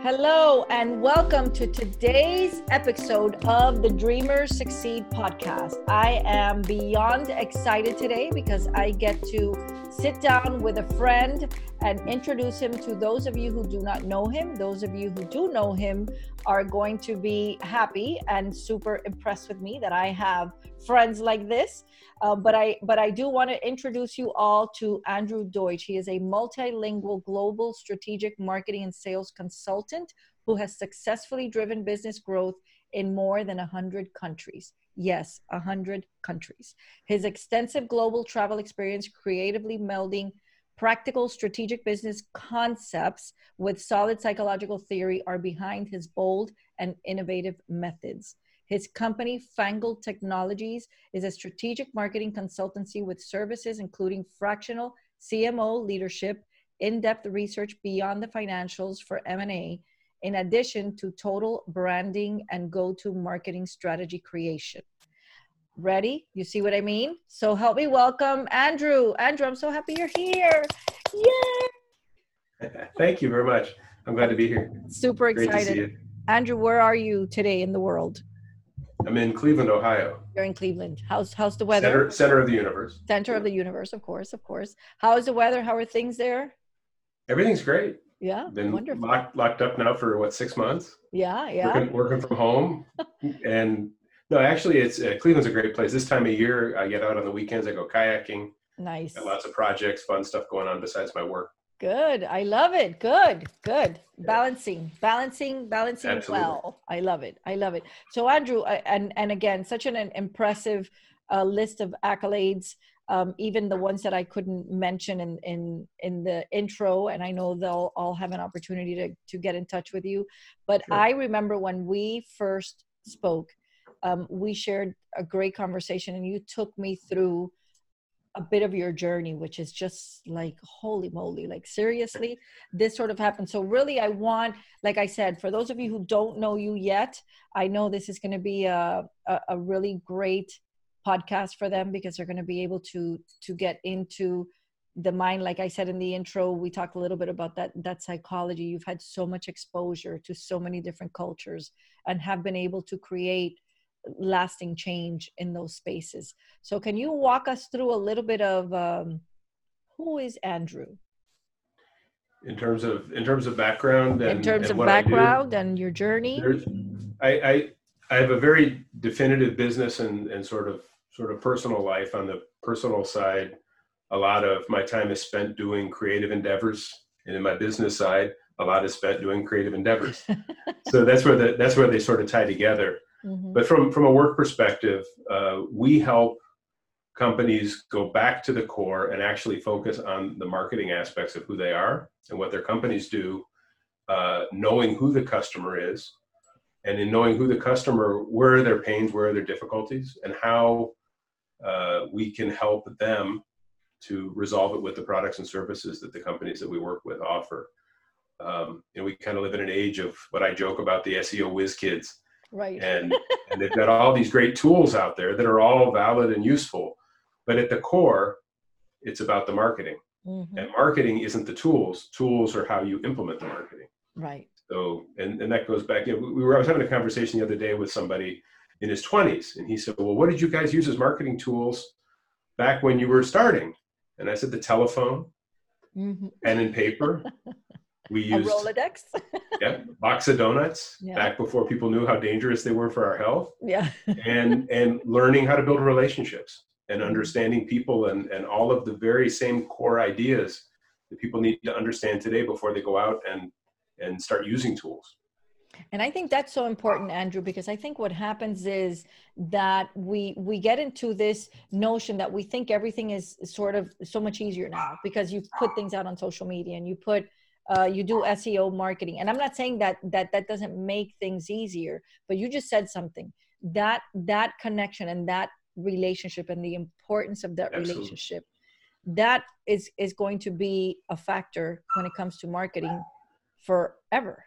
Hello, and welcome to today's episode of the Dreamers Succeed podcast. I am beyond excited today because I get to sit down with a friend and introduce him to those of you who do not know him. Those of you who do know him are going to be happy and super impressed with me that I have friends like this. Uh, but I but I do want to introduce you all to Andrew Deutsch. He is a multilingual global strategic marketing and sales consultant who has successfully driven business growth in more than 100 countries. Yes, 100 countries. His extensive global travel experience creatively melding practical strategic business concepts with solid psychological theory are behind his bold and innovative methods. His company, Fangled Technologies, is a strategic marketing consultancy with services including fractional CMO leadership, in-depth research beyond the financials for M&A, in addition to total branding and go-to marketing strategy creation. Ready? You see what I mean? So help me welcome Andrew. Andrew, I'm so happy you're here. Yay! Thank you very much. I'm glad to be here. Super excited. Andrew, where are you today in the world? I'm in Cleveland, Ohio. You're in Cleveland. How's how's the weather? Center, center of the universe. Center of the universe, of course, of course. How's the weather? How are things there? Everything's great. Yeah, been wonderful. Locked, locked up now for what six months. Yeah, yeah. Working, working from home, and no, actually, it's uh, Cleveland's a great place. This time of year, I get out on the weekends. I go kayaking. Nice. Got lots of projects, fun stuff going on besides my work. Good. I love it. Good. Good. Balancing, balancing, balancing Absolutely. well. I love it. I love it. So Andrew, and and again, such an, an impressive uh, list of accolades. Um, even the ones that I couldn't mention in in in the intro, and I know they'll all have an opportunity to to get in touch with you. But sure. I remember when we first spoke, um, we shared a great conversation, and you took me through a bit of your journey which is just like holy moly like seriously this sort of happened so really i want like i said for those of you who don't know you yet i know this is going to be a, a, a really great podcast for them because they're going to be able to to get into the mind like i said in the intro we talked a little bit about that that psychology you've had so much exposure to so many different cultures and have been able to create lasting change in those spaces. So, can you walk us through a little bit of um, who is Andrew? In terms of in terms of background, and, in terms and of background and your journey, I, I I have a very definitive business and and sort of sort of personal life. On the personal side, a lot of my time is spent doing creative endeavors, and in my business side, a lot is spent doing creative endeavors. so that's where the that's where they sort of tie together. Mm-hmm. But from from a work perspective, uh, we help companies go back to the core and actually focus on the marketing aspects of who they are and what their companies do, uh, knowing who the customer is, and in knowing who the customer, where are their pains, where are their difficulties, and how uh, we can help them to resolve it with the products and services that the companies that we work with offer. Um, and we kind of live in an age of what I joke about the SEO whiz kids Right. And, and they've got all these great tools out there that are all valid and useful. But at the core, it's about the marketing. Mm-hmm. And marketing isn't the tools. Tools are how you implement the marketing. Right. So, and, and that goes back, you know, we were, I was having a conversation the other day with somebody in his 20s, and he said, Well, what did you guys use as marketing tools back when you were starting? And I said, The telephone, mm-hmm. pen and paper, We used a Rolodex. yeah, box of donuts yeah. back before people knew how dangerous they were for our health. Yeah. and and learning how to build relationships and mm-hmm. understanding people and and all of the very same core ideas that people need to understand today before they go out and and start using tools. And I think that's so important, Andrew, because I think what happens is that we we get into this notion that we think everything is sort of so much easier now because you put things out on social media and you put uh, you do SEO marketing. And I'm not saying that that that doesn't make things easier, but you just said something that that connection and that relationship and the importance of that Absolutely. relationship that is is going to be a factor when it comes to marketing forever.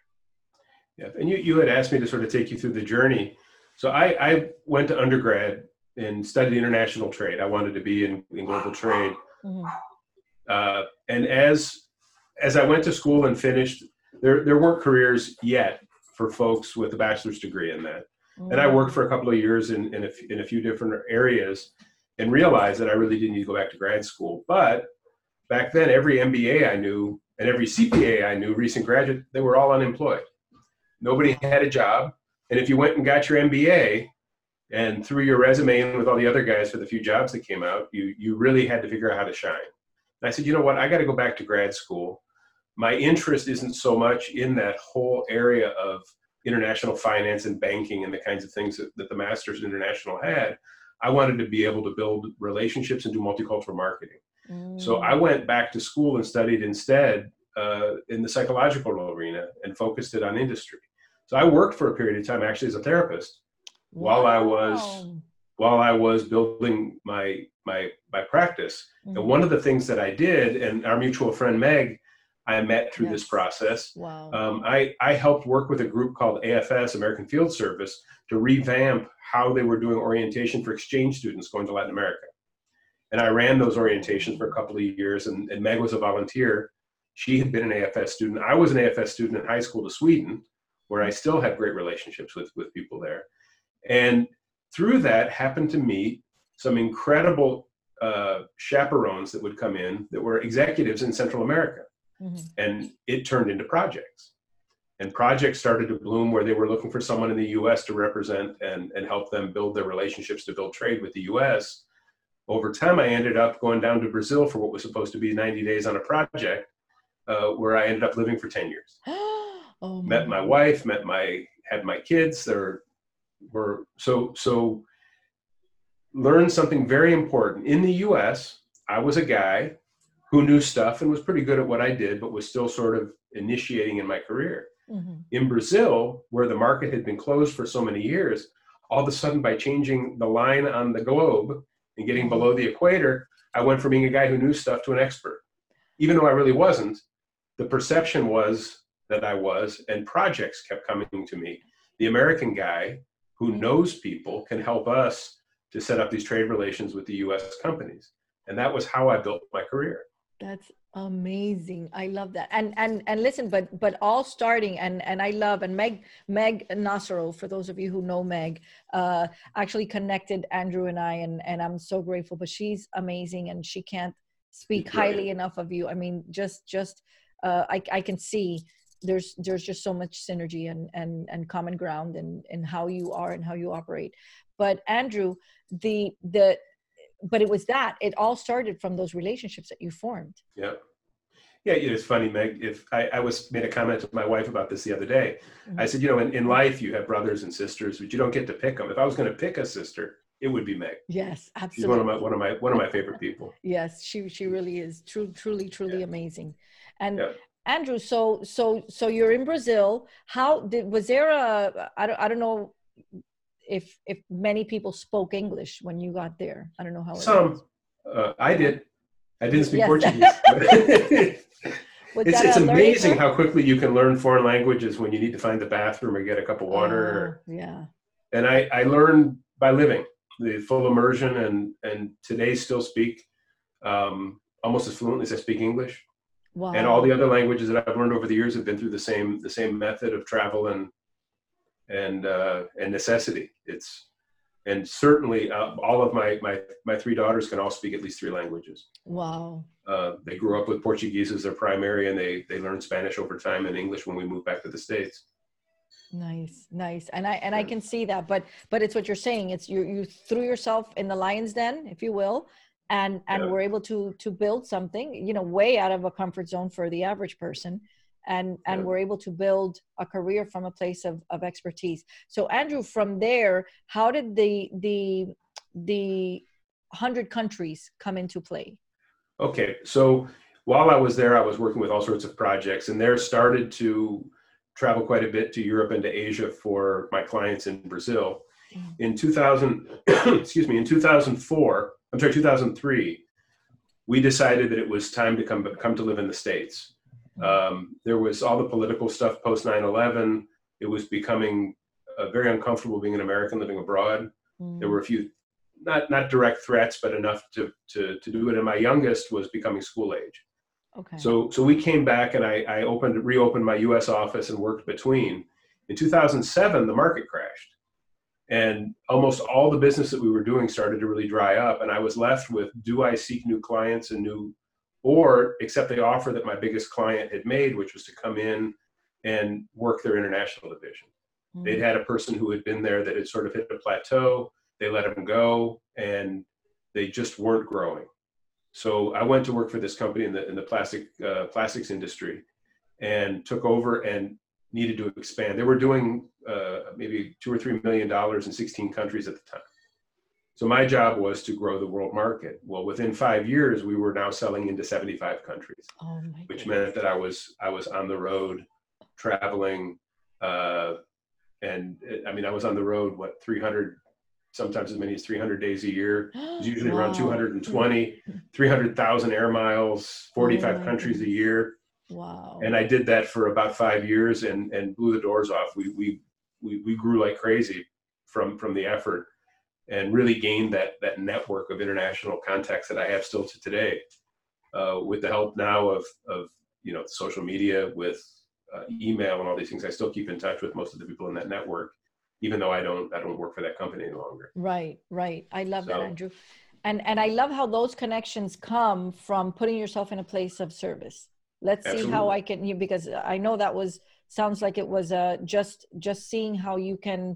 Yeah, and you you had asked me to sort of take you through the journey. So I I went to undergrad and studied international trade. I wanted to be in, in global trade. Mm-hmm. Uh, and as as I went to school and finished, there there weren't careers yet for folks with a bachelor's degree in that. Mm-hmm. And I worked for a couple of years in in a, in a few different areas, and realized that I really didn't need to go back to grad school. But back then, every MBA I knew and every CPA I knew, recent graduate, they were all unemployed. Nobody had a job, and if you went and got your MBA, and threw your resume in with all the other guys for the few jobs that came out, you you really had to figure out how to shine. And I said, you know what, I got to go back to grad school. My interest isn't so much in that whole area of international finance and banking and the kinds of things that, that the Masters International had. I wanted to be able to build relationships and do multicultural marketing. Mm. So I went back to school and studied instead uh, in the psychological arena and focused it on industry. So I worked for a period of time actually as a therapist while I was while I was building my my my practice. Mm-hmm. And one of the things that I did, and our mutual friend Meg, I met through yes. this process. Wow. Um, I I helped work with a group called AFS American Field Service to revamp how they were doing orientation for exchange students going to Latin America. And I ran those orientations for a couple of years, and, and Meg was a volunteer. She had been an AFS student. I was an AFS student in high school to Sweden, where I still have great relationships with, with people there. And through that, happened to meet some incredible uh, chaperones that would come in that were executives in Central America. Mm-hmm. And it turned into projects. And projects started to bloom where they were looking for someone in the US to represent and, and help them build their relationships to build trade with the US. Over time, I ended up going down to Brazil for what was supposed to be 90 days on a project, uh, where I ended up living for 10 years. oh, met my wife, met my had my kids. They're were so so learned something very important in the us i was a guy who knew stuff and was pretty good at what i did but was still sort of initiating in my career mm-hmm. in brazil where the market had been closed for so many years all of a sudden by changing the line on the globe and getting mm-hmm. below the equator i went from being a guy who knew stuff to an expert even though i really wasn't the perception was that i was and projects kept coming to me the american guy who knows people can help us to set up these trade relations with the US companies. And that was how I built my career. That's amazing. I love that. And and and listen, but but all starting and and I love and Meg Meg Nasaro, for those of you who know Meg, uh actually connected Andrew and I and and I'm so grateful. But she's amazing and she can't speak highly enough of you. I mean, just just uh I I can see there's there's just so much synergy and and and common ground in in how you are and how you operate. But andrew the the but it was that it all started from those relationships that you formed. Yeah yeah it's funny meg if i, I was made a comment to my wife about this the other day. Mm-hmm. i said you know in, in life you have brothers and sisters but you don't get to pick them if i was going to pick a sister it would be meg. Yes absolutely she's one of my one of my one of my favorite people. Yes she she really is. True truly truly yeah. amazing. And yeah. Andrew, so so so you're in Brazil. How did was there a I don't I don't know if if many people spoke English when you got there. I don't know how. Some uh, I did. I didn't speak yes. Portuguese. it's it's amazing how quickly you can learn foreign languages when you need to find the bathroom or get a cup of water. Uh, yeah. And I I learned by living the full immersion and and today still speak um, almost as fluently as I speak English. Wow. And all the other languages that I've learned over the years have been through the same the same method of travel and and uh, and necessity. It's and certainly uh, all of my my my three daughters can all speak at least three languages. Wow. Uh, they grew up with Portuguese as their primary, and they they learned Spanish over time and English when we moved back to the states. Nice, nice, and I and I can see that, but but it's what you're saying. It's you you threw yourself in the lion's den, if you will, and and yeah. we're able to to build something you know way out of a comfort zone for the average person and and yeah. we're able to build a career from a place of, of expertise so andrew from there how did the the the 100 countries come into play okay so while i was there i was working with all sorts of projects and there started to travel quite a bit to europe and to asia for my clients in brazil mm. in 2000 excuse me in 2004 I'm sorry, 2003, we decided that it was time to come come to live in the states. Um, there was all the political stuff post 9/11. It was becoming uh, very uncomfortable being an American living abroad. Mm. There were a few, not not direct threats, but enough to to to do it. And my youngest was becoming school age, Okay. So so we came back and I, I opened reopened my U.S. office and worked between. In 2007, the market crashed, and almost all the business that we were doing started to really dry up. And I was left with: Do I seek new clients and new, or accept the offer that my biggest client had made, which was to come in and work their international division? Mm-hmm. They'd had a person who had been there that had sort of hit a plateau. They let him go, and they just weren't growing. So I went to work for this company in the in the plastic uh, plastics industry, and took over and needed to expand. They were doing uh, maybe two or three million dollars in 16 countries at the time. So my job was to grow the world market. Well, within five years, we were now selling into 75 countries, oh which meant that I was I was on the road, traveling, uh, and I mean I was on the road what 300 sometimes as many as 300 days a year. It's usually wow. around 220, 300,000 air miles, 45 oh, countries a year. Wow. And I did that for about five years and, and blew the doors off. We, we, we, we grew like crazy from, from the effort and really gained that, that network of international contacts that I have still to today. Uh, with the help now of, of, you know, social media, with uh, email and all these things, I still keep in touch with most of the people in that network even though I don't I don't work for that company any longer. Right, right. I love so, that, Andrew. And and I love how those connections come from putting yourself in a place of service. Let's absolutely. see how I can you because I know that was sounds like it was uh just just seeing how you can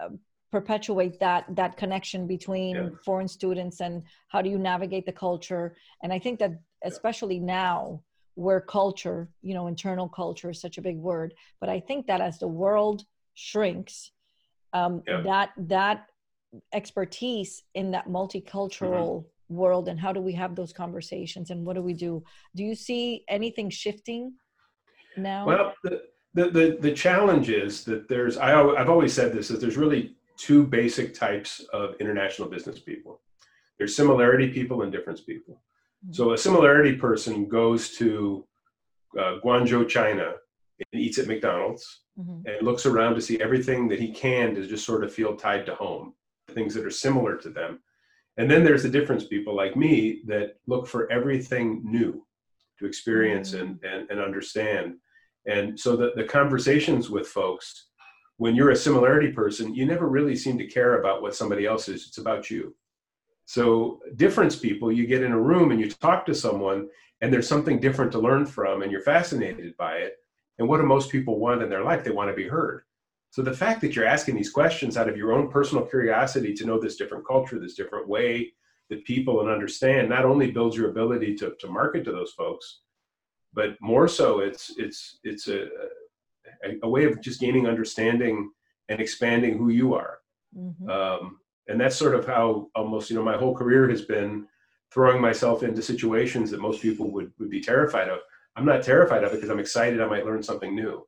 uh, perpetuate that that connection between yeah. foreign students and how do you navigate the culture and i think that especially now where culture you know internal culture is such a big word but i think that as the world shrinks um, yeah. that that expertise in that multicultural mm-hmm. World and how do we have those conversations and what do we do do you see anything shifting now well the the the, the challenge is that there's I, i've always said this is there's really two basic types of international business people there's similarity people and difference people mm-hmm. so a similarity person goes to uh, guangzhou china and eats at mcdonald's mm-hmm. and looks around to see everything that he can to just sort of feel tied to home, things that are similar to them. And then there's the difference people like me that look for everything new to experience mm-hmm. and, and, and understand. And so the, the conversations with folks, when you're a similarity person, you never really seem to care about what somebody else is. It's about you. So difference people, you get in a room and you talk to someone and there's something different to learn from and you're fascinated by it and what do most people want in their life? They want to be heard. So the fact that you're asking these questions out of your own personal curiosity to know this different culture, this different way that people and understand, not only builds your ability to, to market to those folks, but more so it's it's it's a, a, way of just gaining understanding and expanding who you are. Mm-hmm. Um, and that's sort of how almost you know my whole career has been throwing myself into situations that most people would would be terrified of I'm not terrified of it because I'm excited I might learn something new.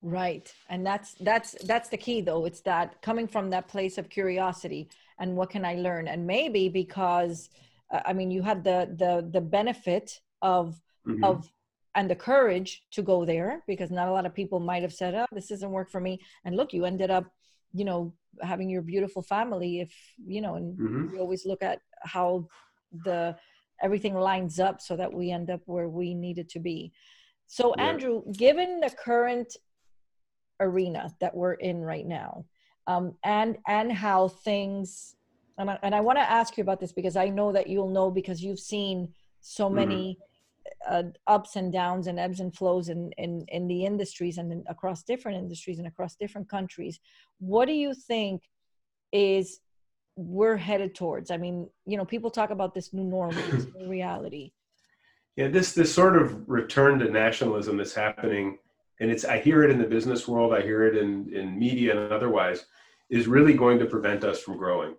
Right. And that's that's that's the key though. It's that coming from that place of curiosity and what can I learn? And maybe because uh, I mean you had the the the benefit of mm-hmm. of and the courage to go there because not a lot of people might have said, "Oh, this doesn't work for me." And look, you ended up, you know, having your beautiful family if, you know, and mm-hmm. we always look at how the everything lines up so that we end up where we needed to be. So, yeah. Andrew, given the current arena that we're in right now, um, and and how things, and I, and I want to ask you about this because I know that you'll know because you've seen so mm-hmm. many mm-hmm. uh, ups and downs and ebbs and flows in in in the industries and in, across different industries and across different countries. What do you think is we're headed towards? I mean, you know, people talk about this new normal, this new reality. Yeah, this this sort of return to nationalism that's happening, and it's I hear it in the business world, I hear it in in media and otherwise, is really going to prevent us from growing.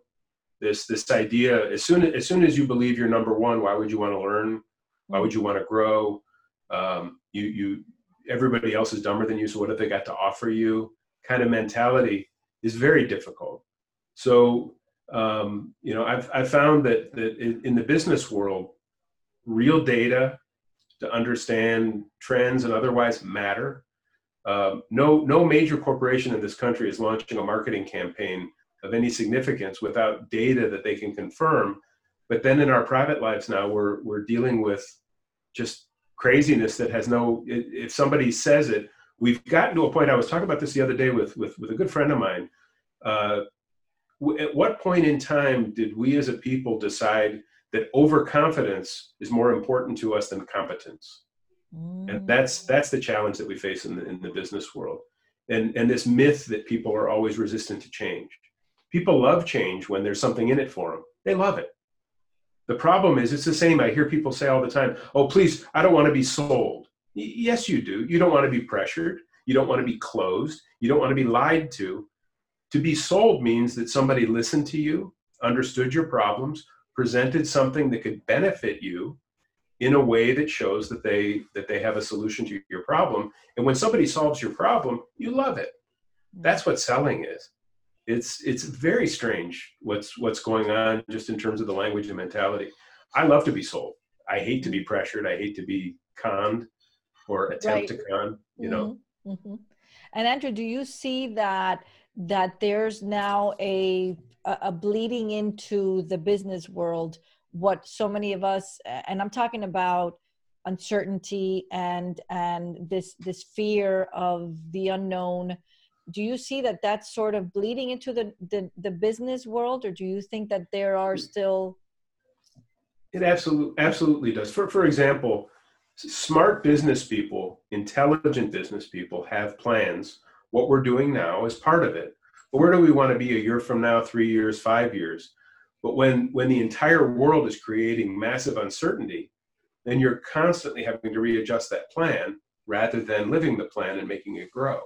This this idea, as soon as soon as you believe you're number one, why would you want to learn? Why would you want to grow? Um, you you everybody else is dumber than you, so what have they got to offer you? Kind of mentality is very difficult. So um, you know, I've, I've found that, that in the business world, real data to understand trends and otherwise matter. Um, no, no major corporation in this country is launching a marketing campaign of any significance without data that they can confirm. But then in our private lives now, we're, we're dealing with just craziness that has no if somebody says it we've gotten to a point i was talking about this the other day with with, with a good friend of mine uh, at what point in time did we as a people decide that overconfidence is more important to us than competence mm. and that's that's the challenge that we face in the, in the business world. And and this myth that people are always resistant to change. People love change when there's something in it for them they love it. The problem is it's the same i hear people say all the time oh please i don't want to be sold. Y- yes you do. You don't want to be pressured. You don't want to be closed. You don't want to be lied to. To be sold means that somebody listened to you, understood your problems, presented something that could benefit you in a way that shows that they that they have a solution to your problem. And when somebody solves your problem, you love it. That's what selling is. It's it's very strange what's what's going on just in terms of the language and mentality. I love to be sold. I hate to be pressured. I hate to be conned or attempt right. to con, you know. Mm-hmm. Mm-hmm. And Andrew, do you see that that there's now a a bleeding into the business world what so many of us and i'm talking about uncertainty and and this this fear of the unknown do you see that that's sort of bleeding into the the, the business world or do you think that there are hmm. still it absolutely absolutely does for for example smart business people intelligent business people have plans what we're doing now is part of it. But where do we want to be a year from now, three years, five years? But when when the entire world is creating massive uncertainty, then you're constantly having to readjust that plan rather than living the plan and making it grow.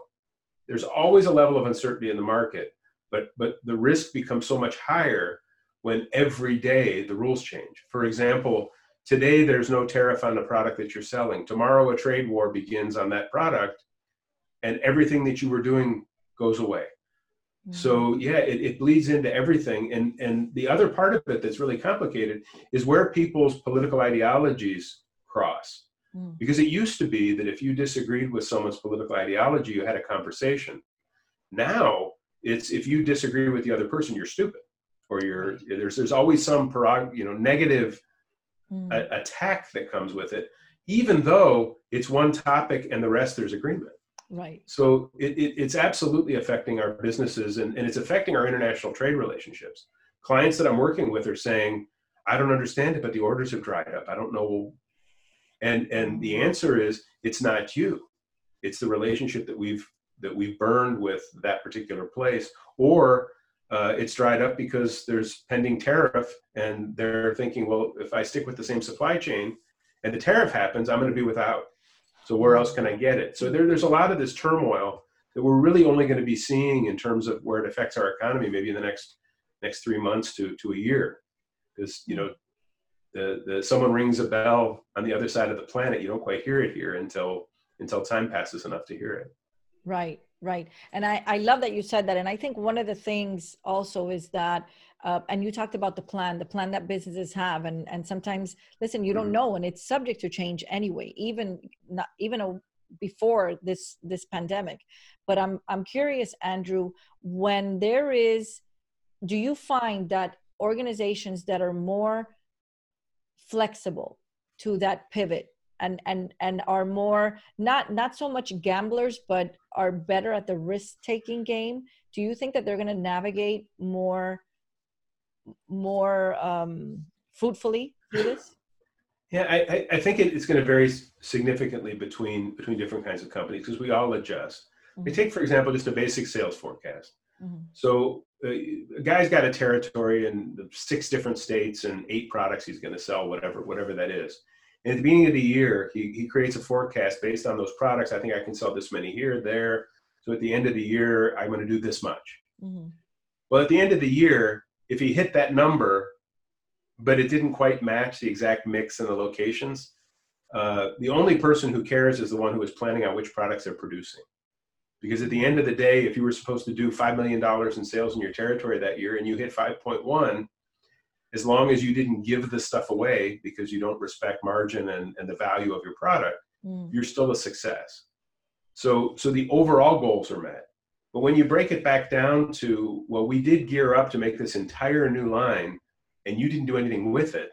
There's always a level of uncertainty in the market, but but the risk becomes so much higher when every day the rules change. For example, today there's no tariff on the product that you're selling. Tomorrow a trade war begins on that product and everything that you were doing goes away. Mm-hmm. So yeah, it, it bleeds into everything. And and the other part of it that's really complicated is where people's political ideologies cross. Mm. Because it used to be that if you disagreed with someone's political ideology, you had a conversation. Now it's if you disagree with the other person, you're stupid, or you're there's there's always some you know negative mm. a, attack that comes with it, even though it's one topic and the rest there's agreement. Right. So it, it, it's absolutely affecting our businesses and, and it's affecting our international trade relationships. Clients that I'm working with are saying, I don't understand it, but the orders have dried up. I don't know. And and the answer is it's not you. It's the relationship that we've that we've burned with that particular place, or uh, it's dried up because there's pending tariff, and they're thinking, well, if I stick with the same supply chain, and the tariff happens, I'm going to be without. So where else can I get it? So there, there's a lot of this turmoil that we're really only going to be seeing in terms of where it affects our economy, maybe in the next next three months to to a year, because you know, the the someone rings a bell on the other side of the planet, you don't quite hear it here until until time passes enough to hear it. Right, right, and I I love that you said that, and I think one of the things also is that uh, and you talked about the plan the plan that businesses have and and sometimes listen you don't mm-hmm. know and it's subject to change anyway even not even a, before this this pandemic but i'm i'm curious andrew when there is do you find that organizations that are more flexible to that pivot and and and are more not not so much gamblers but are better at the risk taking game do you think that they're going to navigate more more um, fruitfully through this? Yeah, I, I think it's going to vary significantly between between different kinds of companies because we all adjust. Mm-hmm. take, for example, just a basic sales forecast. Mm-hmm. So uh, a guy's got a territory in six different states and eight products he's going to sell, whatever whatever that is. And at the beginning of the year, he, he creates a forecast based on those products. I think I can sell this many here, there. So at the end of the year, I'm going to do this much. Mm-hmm. Well, at the end of the year, if he hit that number, but it didn't quite match the exact mix and the locations, uh, the only person who cares is the one who is planning out which products they're producing. Because at the end of the day, if you were supposed to do $5 million in sales in your territory that year and you hit 5.1, as long as you didn't give the stuff away because you don't respect margin and, and the value of your product, mm. you're still a success. So, so the overall goals are met. But when you break it back down to, well, we did gear up to make this entire new line and you didn't do anything with it.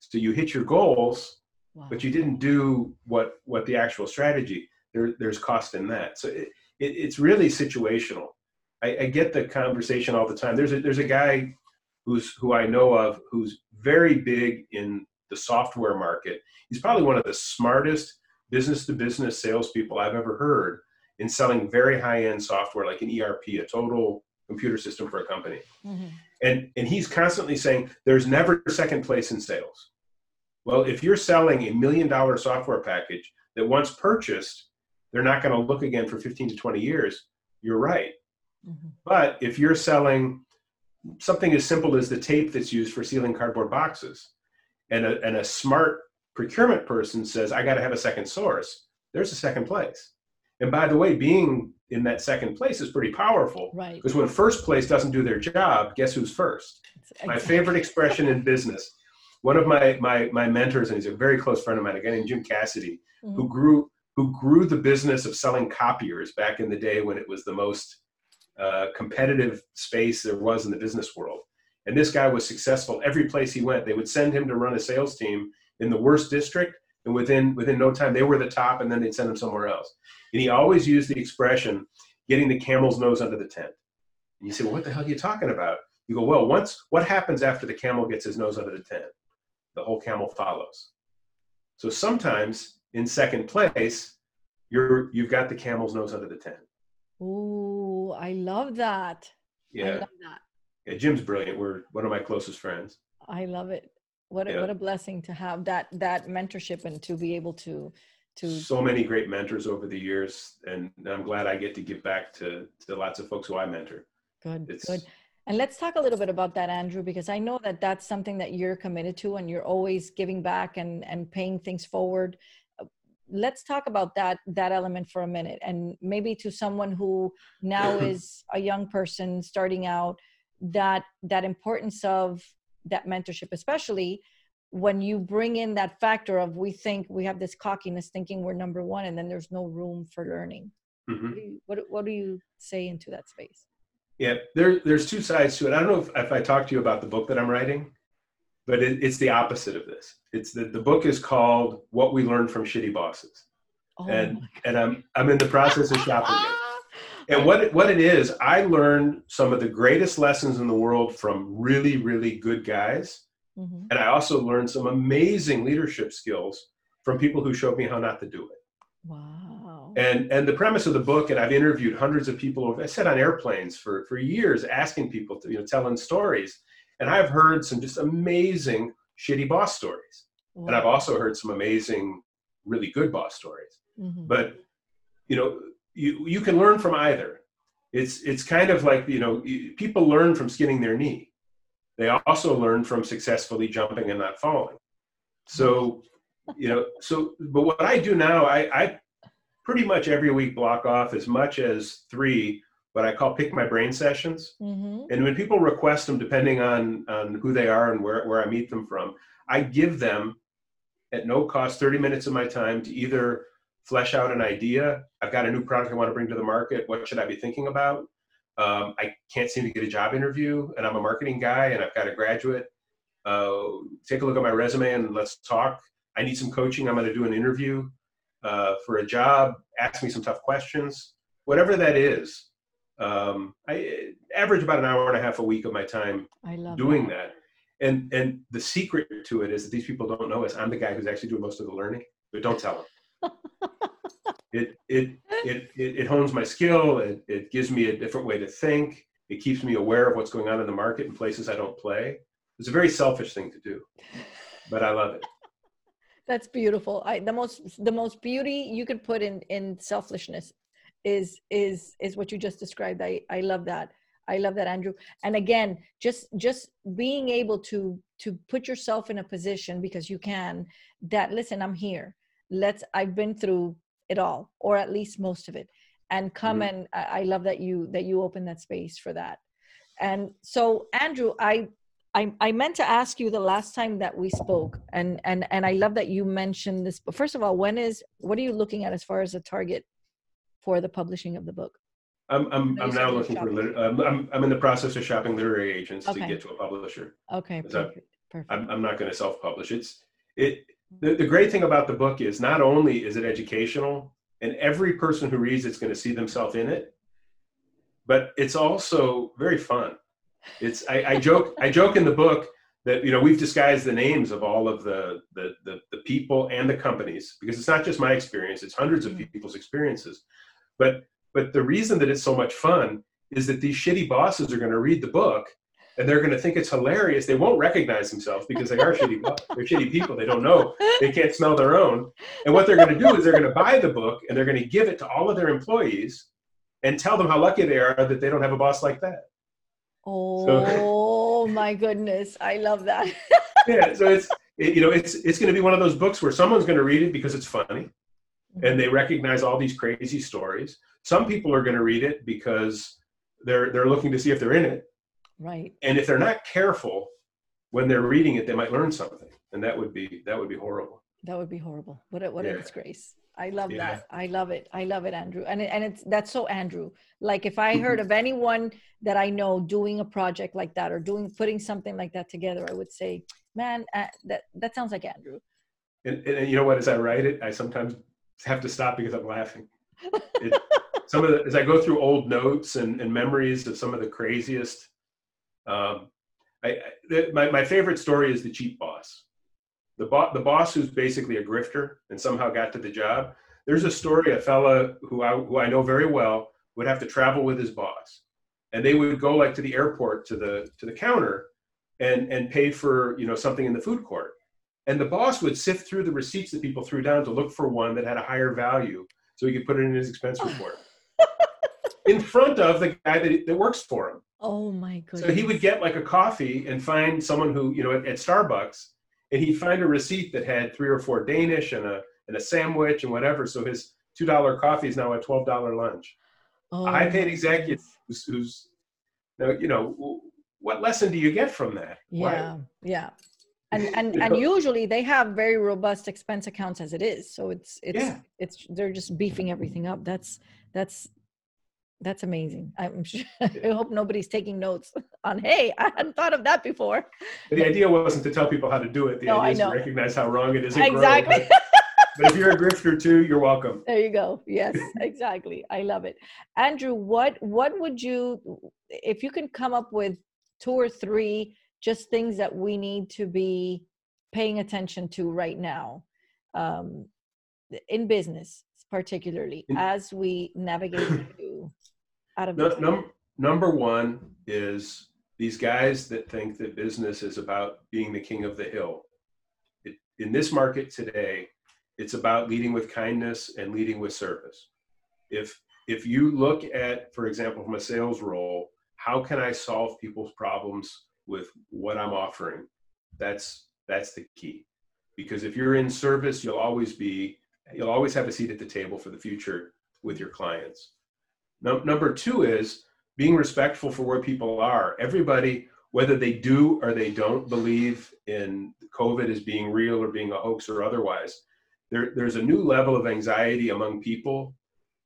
So you hit your goals, wow. but you didn't do what what the actual strategy. There, there's cost in that. So it, it, it's really situational. I, I get the conversation all the time. There's a there's a guy who's who I know of who's very big in the software market. He's probably one of the smartest business to business salespeople I've ever heard in selling very high end software like an ERP, a total computer system for a company. Mm-hmm. And, and he's constantly saying there's never second place in sales. Well, if you're selling a million dollar software package that once purchased, they're not going to look again for 15 to 20 years, you're right. Mm-hmm. But if you're selling something as simple as the tape that's used for sealing cardboard boxes, and a, and a smart procurement person says, I got to have a second source, there's a second place. And by the way, being in that second place is pretty powerful. Right. Because when first place doesn't do their job, guess who's first? Exactly. My favorite expression in business. One of my, my my mentors, and he's a very close friend of mine, a guy named Jim Cassidy, mm-hmm. who grew who grew the business of selling copiers back in the day when it was the most uh, competitive space there was in the business world. And this guy was successful every place he went. They would send him to run a sales team in the worst district, and within within no time they were the top, and then they'd send him somewhere else. And he always used the expression, getting the camel's nose under the tent. And you say, well, what the hell are you talking about? You go, well, once what happens after the camel gets his nose under the tent? The whole camel follows. So sometimes in second place, you're you've got the camel's nose under the tent. Ooh, I love that. Yeah. I love that. Yeah, Jim's brilliant. We're one of my closest friends. I love it. What a, yeah. what a blessing to have that that mentorship and to be able to to so many great mentors over the years and i'm glad i get to give back to to lots of folks who i mentor good it's, good and let's talk a little bit about that andrew because i know that that's something that you're committed to and you're always giving back and and paying things forward let's talk about that that element for a minute. And maybe to someone who now is a young person starting out that that importance of that mentorship especially when you bring in that factor of we think we have this cockiness thinking we're number one and then there's no room for learning. Mm-hmm. what, do you, what, what, do you say into that space? Yeah there, there's two sides to it. I don't know if, if i talked to you about the book that i'm writing but it, it's the opposite of this it's the, the book is called what we learned from shitty bosses oh and and i'm i'm in the process of shopping it and what it, what it is i learned some of the greatest lessons in the world from really really good guys Mm-hmm. And I also learned some amazing leadership skills from people who showed me how not to do it. Wow. And and the premise of the book, and I've interviewed hundreds of people. Over, I sat on airplanes for for years, asking people to you know telling stories, and I've heard some just amazing shitty boss stories, wow. and I've also heard some amazing, really good boss stories. Mm-hmm. But you know, you you can learn from either. It's it's kind of like you know people learn from skinning their knee they also learn from successfully jumping and not falling. So, you know, so, but what I do now, I, I pretty much every week block off as much as three what I call pick my brain sessions. Mm-hmm. And when people request them, depending on, on who they are and where, where I meet them from, I give them at no cost 30 minutes of my time to either flesh out an idea. I've got a new product I want to bring to the market. What should I be thinking about? Um, I can't seem to get a job interview, and I'm a marketing guy, and I've got a graduate. Uh, take a look at my resume and let's talk. I need some coaching. I'm going to do an interview uh, for a job. Ask me some tough questions, whatever that is. Um, I average about an hour and a half a week of my time doing that. that. And and the secret to it is that these people don't know us. I'm the guy who's actually doing most of the learning, but don't tell them. it it it it, it hones my skill. It, it gives me a different way to think. It keeps me aware of what's going on in the market in places I don't play. It's a very selfish thing to do, but I love it. That's beautiful. I, the most the most beauty you could put in in selfishness is is is what you just described. I I love that. I love that, Andrew. And again, just just being able to to put yourself in a position because you can that listen, I'm here. Let's I've been through it all or at least most of it and come mm-hmm. and I, I love that you that you open that space for that and so andrew I, I i meant to ask you the last time that we spoke and and and i love that you mentioned this but first of all when is what are you looking at as far as the target for the publishing of the book I'm I'm, I'm now looking shopping. for um, I'm I'm in the process of shopping literary agents okay. to get to a publisher. Okay, perfect. perfect. I'm I'm not going to self-publish. It's it the, the great thing about the book is not only is it educational, and every person who reads it's going to see themselves in it, but it's also very fun. It's I, I joke I joke in the book that you know we've disguised the names of all of the, the the, the people and the companies because it's not just my experience; it's hundreds of mm. people's experiences. But but the reason that it's so much fun is that these shitty bosses are going to read the book and they're going to think it's hilarious. They won't recognize themselves because they are shitty. They're shitty people. They don't know. They can't smell their own. And what they're going to do is they're going to buy the book and they're going to give it to all of their employees and tell them how lucky they are that they don't have a boss like that. Oh so, my goodness, I love that. yeah, so it's it, you know it's it's going to be one of those books where someone's going to read it because it's funny, and they recognize all these crazy stories. Some people are going to read it because they're they're looking to see if they're in it Right. And if they're not careful when they're reading it, they might learn something, and that would be that would be horrible. That would be horrible. What a what yeah. a disgrace. I love yeah. that. I love it. I love it, Andrew. And it, and it's that's so Andrew. Like if I heard of anyone that I know doing a project like that or doing putting something like that together, I would say, man, uh, that that sounds like Andrew. And, and, and, you know what? As I write it, I sometimes have to stop because I'm laughing. It, some of the, as I go through old notes and, and memories of some of the craziest um, I, I, my, my favorite story is the cheap boss. The, bo- the boss who's basically a grifter and somehow got to the job. There's a story, a fella who I, who I know very well would have to travel with his boss. And they would go like to the airport to the, to the counter and, and pay for, you know, something in the food court. And the boss would sift through the receipts that people threw down to look for one that had a higher value so he could put it in his expense report in front of the guy that, that works for him. Oh my goodness. So he would get like a coffee and find someone who, you know, at, at Starbucks, and he'd find a receipt that had three or four Danish and a and a sandwich and whatever. So his two dollar coffee is now a twelve dollar lunch. Oh, I paid executive who's, who's you know what lesson do you get from that? Yeah, Why? yeah. And and and usually they have very robust expense accounts as it is. So it's it's yeah. it's they're just beefing everything up. That's that's that's amazing. I'm sure, I hope nobody's taking notes on, hey, I hadn't thought of that before. The idea wasn't to tell people how to do it. The no, idea is to recognize how wrong it is. Exactly. Grow, but, but if you're a grifter too, you're welcome. There you go. Yes, exactly. I love it. Andrew, what what would you if you can come up with two or three just things that we need to be paying attention to right now um, in business particularly as we navigate through out of no, num- number one is these guys that think that business is about being the king of the hill. It, in this market today it's about leading with kindness and leading with service. If if you look at for example from a sales role how can i solve people's problems with what i'm offering that's that's the key because if you're in service you'll always be you'll always have a seat at the table for the future with your clients. No, number two is being respectful for where people are. Everybody, whether they do or they don't believe in COVID as being real or being a hoax or otherwise, there, there's a new level of anxiety among people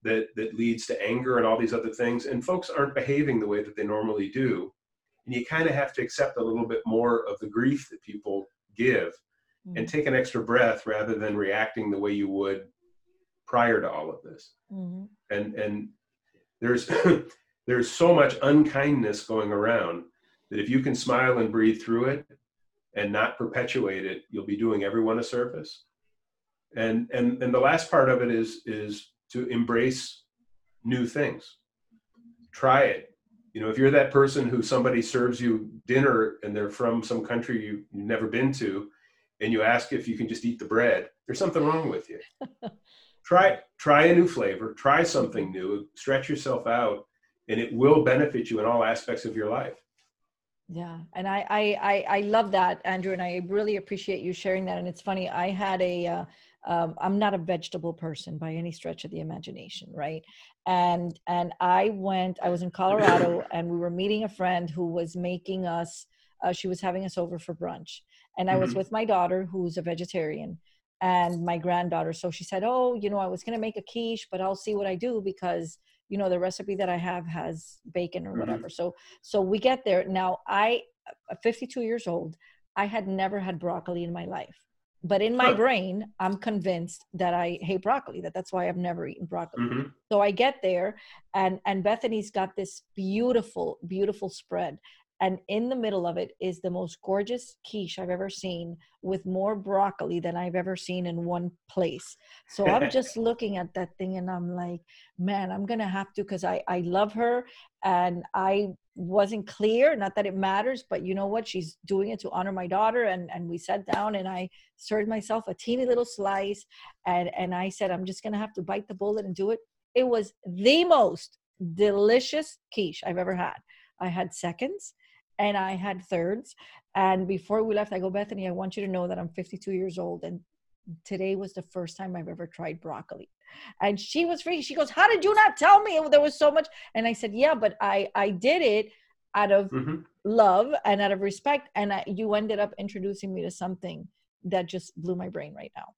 that, that leads to anger and all these other things. And folks aren't behaving the way that they normally do. And you kind of have to accept a little bit more of the grief that people give mm-hmm. and take an extra breath rather than reacting the way you would prior to all of this. Mm-hmm. And and there's there's so much unkindness going around that if you can smile and breathe through it and not perpetuate it, you'll be doing everyone a service. And and and the last part of it is is to embrace new things. Try it. You know, if you're that person who somebody serves you dinner and they're from some country you, you've never been to, and you ask if you can just eat the bread, there's something wrong with you. try try a new flavor, try something new, stretch yourself out, and it will benefit you in all aspects of your life. Yeah, and I I I, I love that, Andrew, and I really appreciate you sharing that. And it's funny, I had a uh, um, I'm not a vegetable person by any stretch of the imagination, right? And and I went. I was in Colorado, and we were meeting a friend who was making us. Uh, she was having us over for brunch, and I was mm-hmm. with my daughter who's a vegetarian and my granddaughter. So she said, "Oh, you know, I was going to make a quiche, but I'll see what I do because you know the recipe that I have has bacon or mm-hmm. whatever." So so we get there. Now I 52 years old, I had never had broccoli in my life. But in my brain i'm convinced that i hate broccoli that that's why i've never eaten broccoli. Hmm so i get there and and bethany's got this beautiful beautiful spread and in the middle of it is the most gorgeous quiche i've ever seen with more broccoli than i've ever seen in one place. So i'm just looking at that thing and i'm like man i'm gonna have to because i i love her and i wasn't clear not that it matters but you know what? She's doing it to honor my daughter and and we sat down and i served myself a teeny little slice and and i said i'm just gonna have to bite the bullet and do it. It was the most delicious quiche i've ever had. I had seconds and i had thirds and before we left i go bethany i want you to know that i'm 52 years old and today was the first time i've ever tried broccoli and she was free she goes how did you not tell me there was so much and i said yeah but i i did it out of hmm love and out of respect and I, you ended up introducing me to something that just blew my brain right now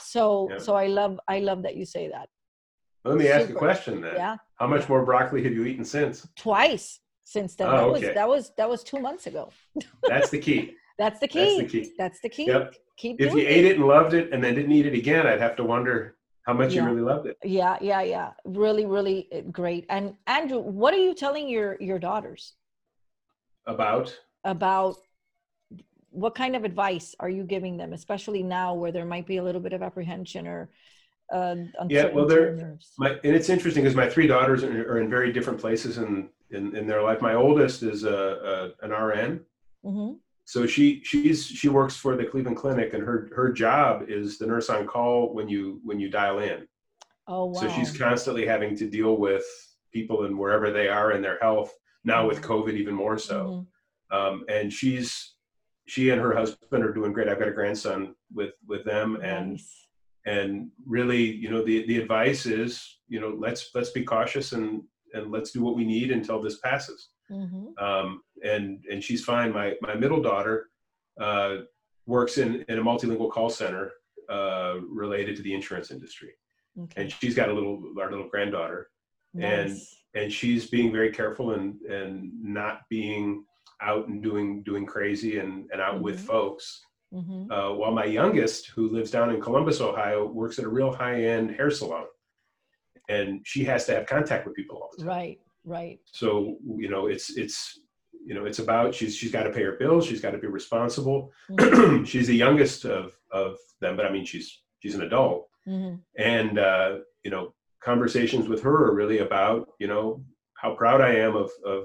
so Yeah. so i love i love that you say that Let me ask a question then. yeah How much more broccoli have you eaten since? twice since then Oh, that okay. was that was that was two months ago That's the key. that's the That's key the key. that's the key Yep. Keep If you ate it and loved it and then didn't eat it again, I'd have to wonder how much Yeah. you really loved it. yeah yeah yeah really really uh, great and andrew what are you telling your your daughters About about what kind of advice are you giving them especially now where there might be a little bit of apprehension or uh, Yeah, well, they're- my and it's interesting because my three daughters are, are in very different places in, in in their life. My oldest is a, a an RN, Mhm. So she she's she works for the Cleveland Clinic, and her her job is the nurse on call when you when you dial in. oh wow So she's constantly having to deal with people and wherever they are in their health. Now with COVID, even more so. Mhm. Um, and she's she and her husband are doing great. I've got a grandson with with them, and Nice. and really, you know, the the advice is, you know, let's let's be cautious and and let's do what we need until this passes. Mhm. Um, and and she's fine. My my middle daughter uh, works in in a multilingual call center uh, related to the insurance industry, Okay. and she's got a little our little granddaughter, and Nice. and she's being very careful and and not being out and doing doing crazy and and out with Mhm. folks. Mhm. Uh, while my youngest, who lives down in Columbus, Ohio, works at a real high end hair salon, and she has to have contact with people all the time. Right. Right. So you know, it's it's you know, it's about she's she's got to pay her bills, she's got to be responsible. Mhm. she's the youngest of of them, but I mean, she's she's an adult, Mhm. and uh, you know, conversations with her are really about you know how proud I am of of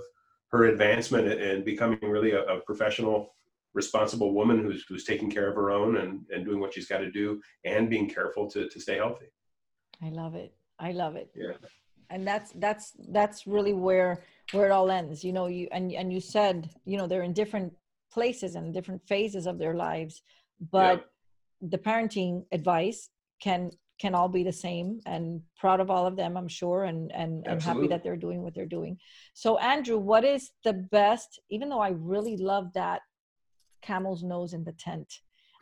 her advancement and becoming really a, a professional responsible woman who's who's taking care of her own and and doing what she's got to do and being careful to to stay healthy I love it. I love it. yeah and that's that's that's really where where it all ends you know you and and you said you know they're in different places and different phases of their lives but the parenting advice can can all be the same and proud of all of them i'm sure and and, and happy that they're doing what they're doing. So andrew what is the best even though i really love that camel's nose in the tent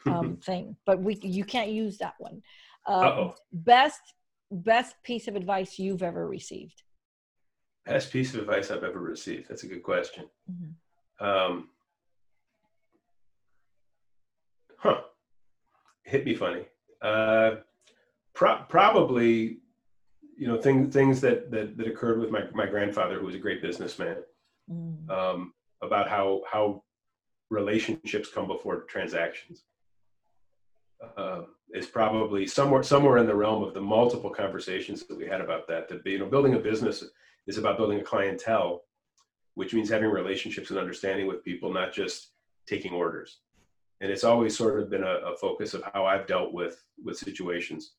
um, thing but we you can't use that one uh, Uh-oh. best best piece of advice you've ever received? Best piece of advice i've ever received. That's a good question. Mhm. um huh. Hit me funny. Uh pro- probably you know things things that, that that occurred with my my grandfather who was a great businessman Mm. um, about how how relationships come before transactions uh, is probably somewhere somewhere in the realm of the multiple conversations that we had about that. That you know, building a business is about building a clientele, which means having relationships and understanding with people, not just taking orders. And it's always sort of been a, a focus of how I've dealt with with situations.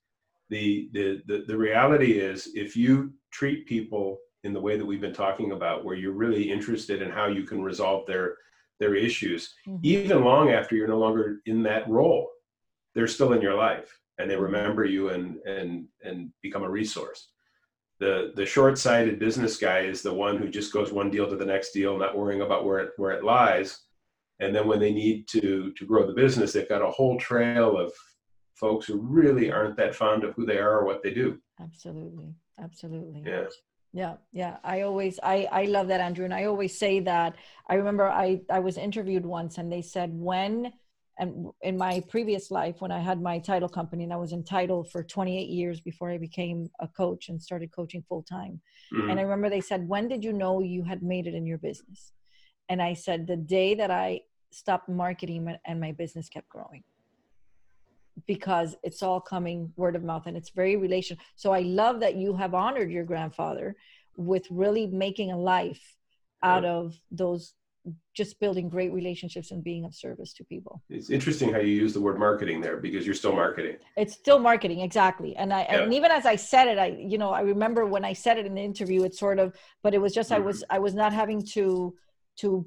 The, the the the reality is, if you treat people in the way that we've been talking about, where you're really interested in how you can resolve their their issues, Mhm. even long after you're no longer in that role, they're still in your life and they remember you and and and become a resource. The the short-sighted business guy is the one who just goes one deal to the next deal, not worrying about where it where it lies. And then when they need to to grow the business, they've got a whole trail of folks who really aren't that fond of who they are or what they do. absolutely absolutely Yeah. yeah yeah i always i i love that andrew and i always say that i remember i i was interviewed once and they said when and in my previous life when i had my title company and i was in title for 28 years before i became a coach and started coaching full time mm-hmm. and i remember they said when did you know you had made it in your business? And i said the day that i stopped marketing and my business kept growing. Because it's all coming word of mouth and it's very relational so i love that you have honored your grandfather with really making a life out of those just building great relationships and being of service to people. It's interesting how you use the word marketing there because you're still marketing. It's still marketing, exactly. And I yeah. and even as I said it, I you know I remember when I said it in the interview, it's sort of, but it was just mm-hmm. I was I was not having to to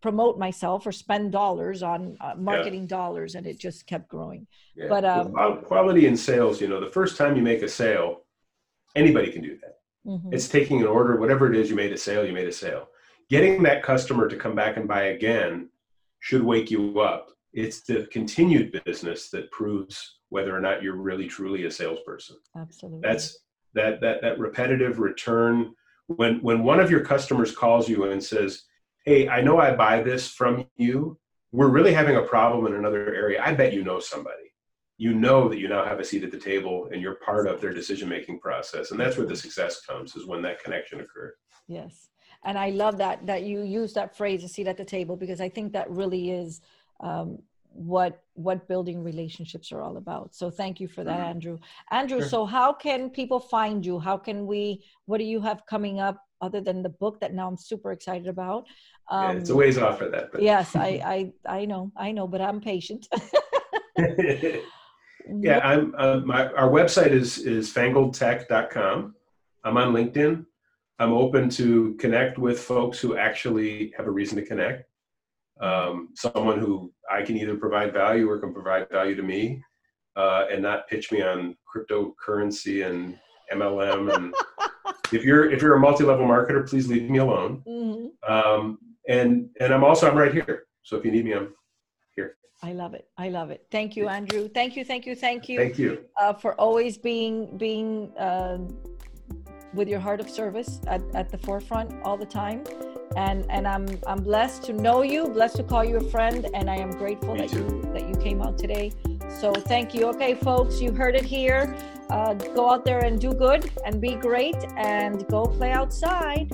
promote myself or spend dollars on uh, marketing yeah. dollars, and it just kept growing. Yeah. But um, quality in sales, you know, the first time you make a sale, anybody can do that. Mm-hmm. It's taking an order, whatever it is, you made a sale, you made a sale getting that customer to come back and buy again should wake you up. It's the continued business that proves whether or not you're really truly a salesperson. Absolutely. That's that that that repetitive return when when one of your customers calls you and says, "Hey, I know I buy this from you. We're really having a problem in another area. I bet you know somebody." You know that you now have a seat at the table and you're part of their decision making process. And that's where the success comes is when that connection occurs. Yes and I love that that you use that phrase "a seat at the table" because I think that really is um, what what building relationships are all about. So thank you for that, mm-hmm. Andrew. Andrew, sure. so how can people find you? How can we? What do you have coming up other than the book that now I'm super excited about? Um, yeah, it's a ways off for that. But. yes, I, I I know I know, but I'm patient. yeah, I'm. Uh, my our website is is fangledtech.com. I'm on LinkedIn. I'm open to connect with folks who actually have a reason to connect. Um, someone who I can either provide value or can provide value to me, uh, and not pitch me on cryptocurrency and MLM. And if you're if you're a multi-level marketer, please leave me alone. Mm-hmm. Um, and and I'm also I'm right here. So if you need me, I'm here. I love it. I love it. Thank you, Andrew. Thank you. Thank you. Thank you. Thank you uh, for always being being. Uh, with your heart of service at, at the forefront all the time and and I'm I'm blessed to know you, blessed to call you a friend, and I am grateful Me that too. you that you came out today. So thank you. Okay, folks, you heard it here. Uh, go out there and do good and be great, and go play outside.